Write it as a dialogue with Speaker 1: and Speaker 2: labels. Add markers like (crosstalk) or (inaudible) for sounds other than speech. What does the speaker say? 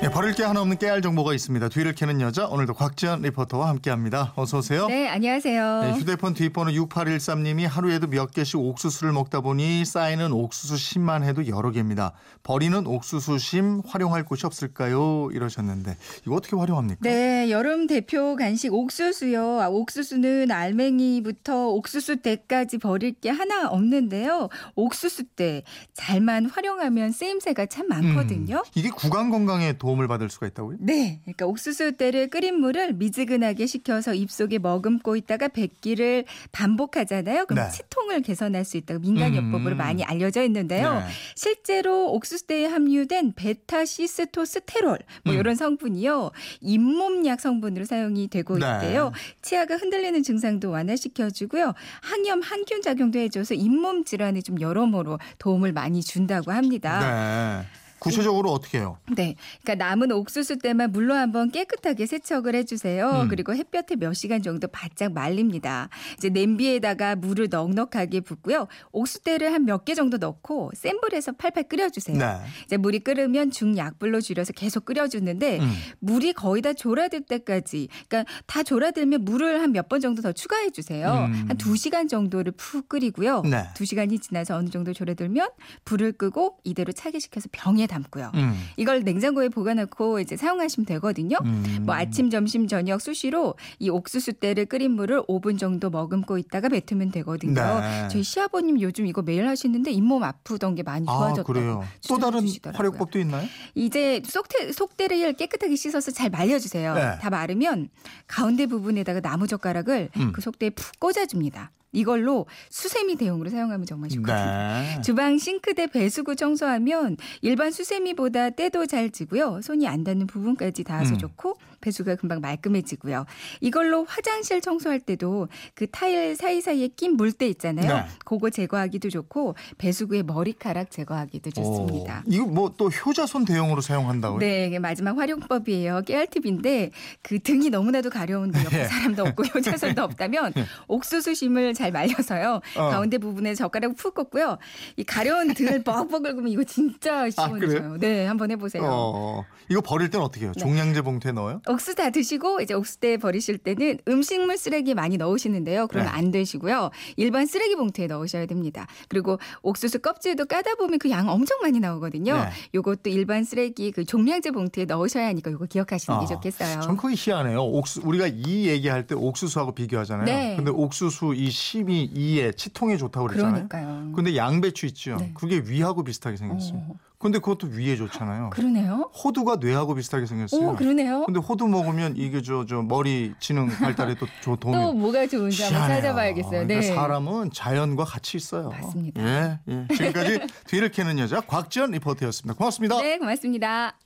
Speaker 1: 네, 버릴 게 하나 없는 깨알 정보가 있습니다. 뒤를 캐는 여자 오늘도 곽지연 리포터와 함께합니다. 어서 오세요.
Speaker 2: 네, 안녕하세요.
Speaker 1: 네, 휴대폰 뒷번호 6813님이 하루에도 몇 개씩 옥수수를 먹다 보니 쌓이는 옥수수 심만 해도 여러 개입니다. 버리는 옥수수 심 활용할 곳이 없을까요? 이러셨는데 이거 어떻게 활용합니까?
Speaker 2: 네, 여름 대표 간식 옥수수요. 아, 옥수수는 알맹이부터 옥수수 때까지 버릴 게 하나 없는데요. 옥수수 때 잘만 활용하면 쓰임새가 참 많거든요.
Speaker 1: 음, 이게 구강 건강에 도 움을 받을 수가 있다고요?
Speaker 2: 네, 그러니까 옥수수 때를 끓인 물을 미지근하게 식혀서 입속에 머금고 있다가 뱉기를 반복하잖아요. 그럼
Speaker 1: 네.
Speaker 2: 치통을 개선할 수 있다고 민간요법으로
Speaker 1: 음.
Speaker 2: 많이 알려져 있는데요.
Speaker 1: 네.
Speaker 2: 실제로 옥수수때에 함유된 베타시스토스테롤 뭐
Speaker 1: 음.
Speaker 2: 이런 성분이요 잇몸약 성분으로 사용이 되고
Speaker 1: 네.
Speaker 2: 있대요. 치아가 흔들리는 증상도 완화시켜주고요. 항염 항균 작용도 해줘서 잇몸 질환에 좀 여러모로 도움을 많이 준다고 합니다.
Speaker 1: 네. 구체적으로 어떻게 해요?
Speaker 2: 네. 그러니까 남은 옥수수 때만 물로 한번 깨끗하게 세척을 해주세요.
Speaker 1: 음.
Speaker 2: 그리고 햇볕에 몇 시간 정도 바짝 말립니다. 이제 냄비에다가 물을 넉넉하게 붓고요. 옥수대를 한 몇 개 정도 넣고 센 불에서 팔팔 끓여주세요.
Speaker 1: 네.
Speaker 2: 이제 물이 끓으면 중약불로 줄여서 계속 끓여주는데
Speaker 1: 음.
Speaker 2: 물이 거의 다 졸아들 때까지 그러니까 다 졸아들면 물을 한 몇 번 정도 더 추가해 주세요.
Speaker 1: 음.
Speaker 2: 한두 시간 정도를 푹 끓이고요.
Speaker 1: 네.
Speaker 2: 두 시간이 지나서 어느 정도 졸아들면 불을 끄고 이대로 차게 식혀서 병에 담고요.
Speaker 1: 음.
Speaker 2: 이걸 냉장고에 보관하고 이제 사용하시면 되거든요.
Speaker 1: 음.
Speaker 2: 뭐 아침, 점심, 저녁 수시로 이 옥수수 때를 끓인 물을 5분 정도 머금고 있다가 뱉으면 되거든요.
Speaker 1: 네.
Speaker 2: 저희 시아버님 요즘 이거 매일 하시는데 잇몸 아프던 게 많이
Speaker 1: 아,
Speaker 2: 좋아졌다고
Speaker 1: 그래요. 또 다른
Speaker 2: 주시더라고요.
Speaker 1: 활용법도 있나요?
Speaker 2: 이제 속대, 속대를 깨끗하게 씻어서 잘 말려주세요.
Speaker 1: 네.
Speaker 2: 다 마르면 가운데 부분에다가 나무 젓가락을
Speaker 1: 음.
Speaker 2: 그 속대에 푹 꽂아줍니다. 이걸로 수세미 대용으로 사용하면 정말 좋거든요.
Speaker 1: 네.
Speaker 2: 주방 싱크대 배수구 청소하면 일반 수세미보다 때도 잘 지고요. 손이 안 닿는 부분까지 닿아서
Speaker 1: 음.
Speaker 2: 좋고 배수가 금방 말끔해지고요. 이걸로 화장실 청소할 때도 그 타일 사이사이에 낀 물때 있잖아요.
Speaker 1: 네.
Speaker 2: 그거 제거하기도 좋고 배수구의 머리카락 제거하기도 좋습니다.
Speaker 1: 오, 이거 뭐 또 효자손 대용으로 사용한다고요?
Speaker 2: 네, 마지막 활용법이에요. 깨알팁인데 그 등이 너무나도 가려운데 옆에
Speaker 1: 예.
Speaker 2: 사람도 없고 (laughs) 효자손도 없다면 옥수수 심을 잘 말려서요.
Speaker 1: 어.
Speaker 2: 가운데 부분에 젓가락 푹 꽂고요. 이 가려운 등을 뻑뻑 긁으면 이거 진짜 시원해져요.
Speaker 1: 아?
Speaker 2: 네, 한번 해보세요.
Speaker 1: 어, 이거 버릴 땐 어떻게 해요?
Speaker 2: 네.
Speaker 1: 종량제 봉투에 넣어요?
Speaker 2: 옥수수 다 드시고 이제 옥수수대 버리실 때는 음식물 쓰레기 많이 넣으시는데요. 그러면
Speaker 1: 네.
Speaker 2: 안 되시고요. 일반 쓰레기 봉투에 넣으셔야 됩니다. 그리고 옥수수 껍질도 까다 보면 그 양 엄청 많이 나오거든요.
Speaker 1: 네.
Speaker 2: 요것도 일반 쓰레기 그 종량제 봉투에 넣으셔야 하니까 요거 기억하시는 게
Speaker 1: 아,
Speaker 2: 좋겠어요.
Speaker 1: 전 그게 희한해요. 옥수 우리가 이 얘기할 때 옥수수하고 비교하잖아요.
Speaker 2: 네.
Speaker 1: 근데 옥수수 이 심이 이에 치통에 좋다고 그랬잖아요.
Speaker 2: 그러니까요.
Speaker 1: 근데 양배추 있죠.
Speaker 2: 네.
Speaker 1: 그게 위하고 비슷하게 생겼어요.
Speaker 2: 어.
Speaker 1: 근데 그것도 위에 좋잖아요.
Speaker 2: 그러네요.
Speaker 1: 호두가 뇌하고 비슷하게 생겼어요.
Speaker 2: 오, 그러네요.
Speaker 1: 근데 호두 먹으면 이게 저 저 머리 지능 발달에 또 조- (laughs) 도움이
Speaker 2: 또 뭐가 좋은지 한번
Speaker 1: 희한해요.
Speaker 2: 찾아봐야겠어요.
Speaker 1: 그러니까
Speaker 2: 네.
Speaker 1: 사람은 자연과 같이 있어요.
Speaker 2: 맞습니다.
Speaker 1: 예, 예. 지금까지 뒤를 캐는 여자 곽지연 리포터였습니다. 고맙습니다.
Speaker 2: 네, 고맙습니다.